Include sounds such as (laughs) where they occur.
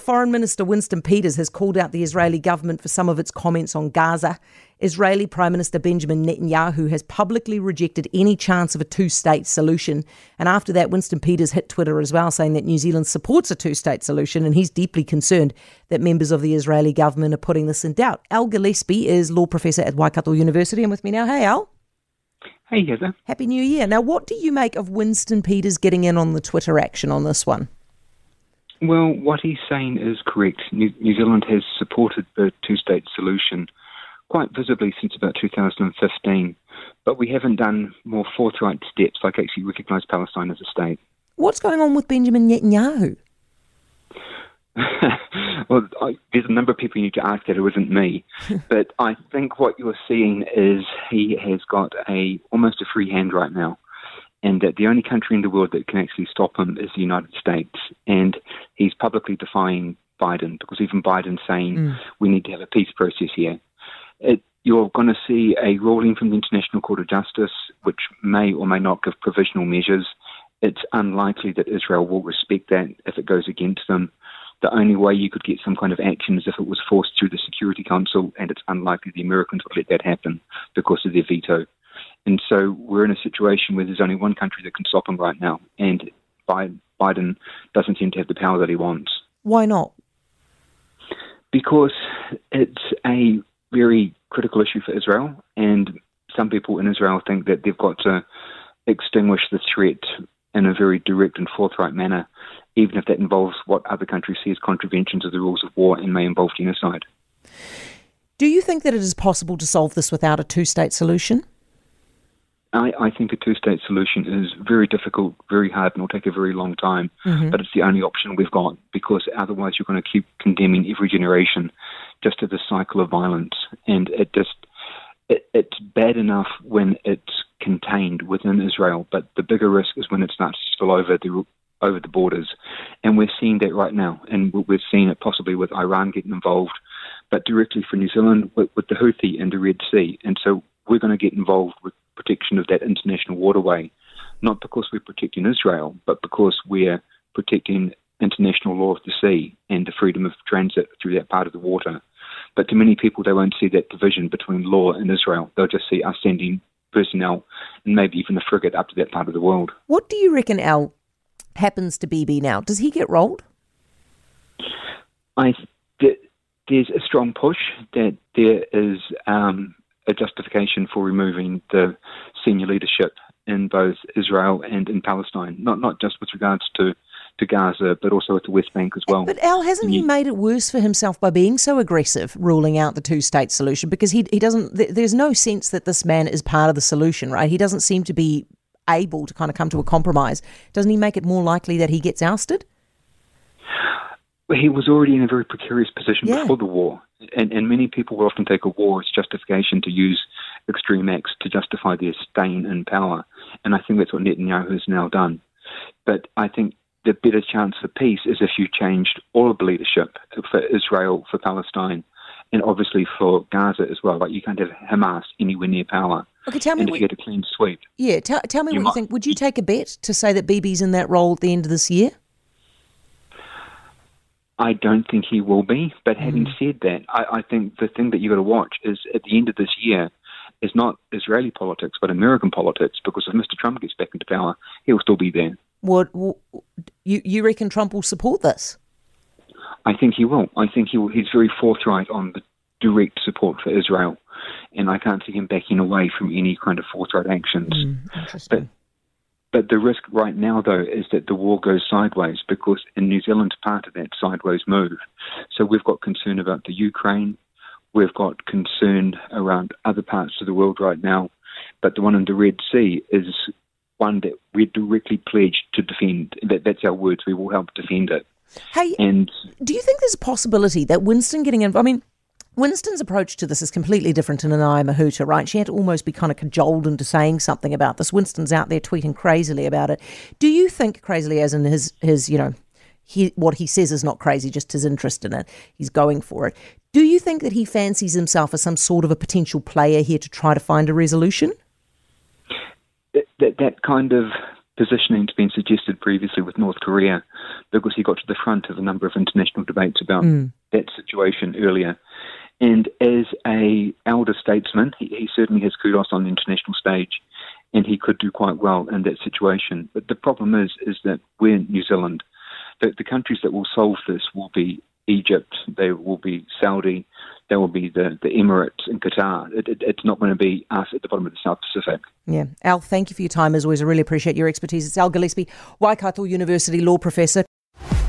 Foreign Minister Winston Peters has called out the Israeli government for some of its comments on Gaza. Israeli Prime Minister Benjamin Netanyahu has publicly rejected any chance of a two state solution. And after that, Winston Peters hit Twitter as well, saying that New Zealand supports a two state solution and he's deeply concerned that members of the Israeli government are putting this in doubt. Al Gillespie is law professor at Waikato University and with me now. Hey, Al. Hey, Heather. Happy New Year. Now, what do you make of Winston Peters getting in on the Twitter action on this one? Well, what he's saying is correct. New, New Zealand has supported the two state solution quite visibly since about 2015, but we haven't done more forthright steps like actually recognise Palestine as a state. What's going on with Benjamin Netanyahu? (laughs) well, I, there's a number of people you need to ask that. It wasn't me, (laughs) but I think what you're seeing is he has got a almost a free hand right now and that the only country in the world that can actually stop him is the United States. And he's publicly defying Biden because even Biden's saying mm. we need to have a peace process here. It, you're going to see a ruling from the International Court of Justice, which may or may not give provisional measures. It's unlikely that Israel will respect that if it goes against them. The only way you could get some kind of action is if it was forced through the Security Council, and it's unlikely the Americans would let that happen because of their veto. And so we're in a situation where there's only one country that can stop them right now, and Biden doesn't seem to have the power that he wants. Why not? Because it's a very critical issue for Israel, and some people in Israel think that they've got to extinguish the threat in a very direct and forthright manner, even if that involves what other countries see as contraventions of the rules of war and may involve genocide. Do you think that it is possible to solve this without a two state solution? I, I think a two state solution is very difficult, very hard, and will take a very long time. Mm-hmm. But it's the only option we've got because otherwise you're going to keep condemning every generation just to this cycle of violence. And it just, it, it's bad enough when it's contained within Israel, but the bigger risk is when it starts to spill over the over the borders. And we're seeing that right now. And we're seeing it possibly with Iran getting involved, but directly for New Zealand with, with the Houthi and the Red Sea. And so we're going to get involved with protection of that international waterway, not because we're protecting Israel, but because we're protecting international law of the sea and the freedom of transit through that part of the water. But to many people, they won't see that division between law and Israel. They'll just see us sending personnel and maybe even a frigate up to that part of the world. What do you reckon, Al, happens to Bibi now? Does he get rolled? I there's a strong push that there is um, a justification for removing the senior leadership in both Israel and in Palestine, not not just with regards to to Gaza, but also at the West Bank as well. But Al, hasn't he made it worse for himself by being so aggressive, ruling out the two-state solution? Because he he doesn't. There's no sense that this man is part of the solution, right? He doesn't seem to be able to kind of come to a compromise. Doesn't he make it more likely that he gets ousted? He was already in a very precarious position yeah. before the war. And, and many people will often take a war as justification to use extreme acts to justify their staying in power. And I think that's what Netanyahu has now done. But I think the better chance for peace is if you changed all of the leadership for Israel, for Palestine, and obviously for Gaza as well. Like you can't have Hamas anywhere near power. Okay, tell me. And if you get a clean sweep. Yeah, t- tell me you what might, you think. Would you take a bet to say that Bibi's in that role at the end of this year? I don't think he will be. But having mm. said that, I, I think the thing that you've got to watch is at the end of this year is not Israeli politics, but American politics. Because if Mr. Trump gets back into power, he'll still be there. What you you reckon Trump will support this? I think he will. I think he will, he's very forthright on the direct support for Israel, and I can't see him backing away from any kind of forthright actions. Mm, but but the risk right now, though, is that the war goes sideways because in New Zealand's part of that sideways move. So we've got concern about the Ukraine. We've got concern around other parts of the world right now. But the one in the Red Sea is one that we're directly pledged to defend. That, that's our words. We will help defend it. Hey, and do you think there's a possibility that Winston getting involved? I mean, Winston's approach to this is completely different to Nanaia Mahuta, right? She had to almost be kind of cajoled into saying something about this. Winston's out there tweeting crazily about it. Do you think crazily, as in his his you know, he what he says is not crazy, just his interest in it. He's going for it. Do you think that he fancies himself as some sort of a potential player here to try to find a resolution? That that, that kind of positioning has been suggested previously with North Korea because he got to the front of a number of international debates about mm. that situation earlier. And as a elder statesman, he, he certainly has kudos on the international stage, and he could do quite well in that situation. But the problem is, is that we're New Zealand. The, the countries that will solve this will be Egypt, they will be Saudi, there will be the, the Emirates and Qatar. It, it, it's not going to be us at the bottom of the South Pacific. Yeah. Al, thank you for your time as always. I really appreciate your expertise. It's Al Gillespie, Waikato University Law Professor.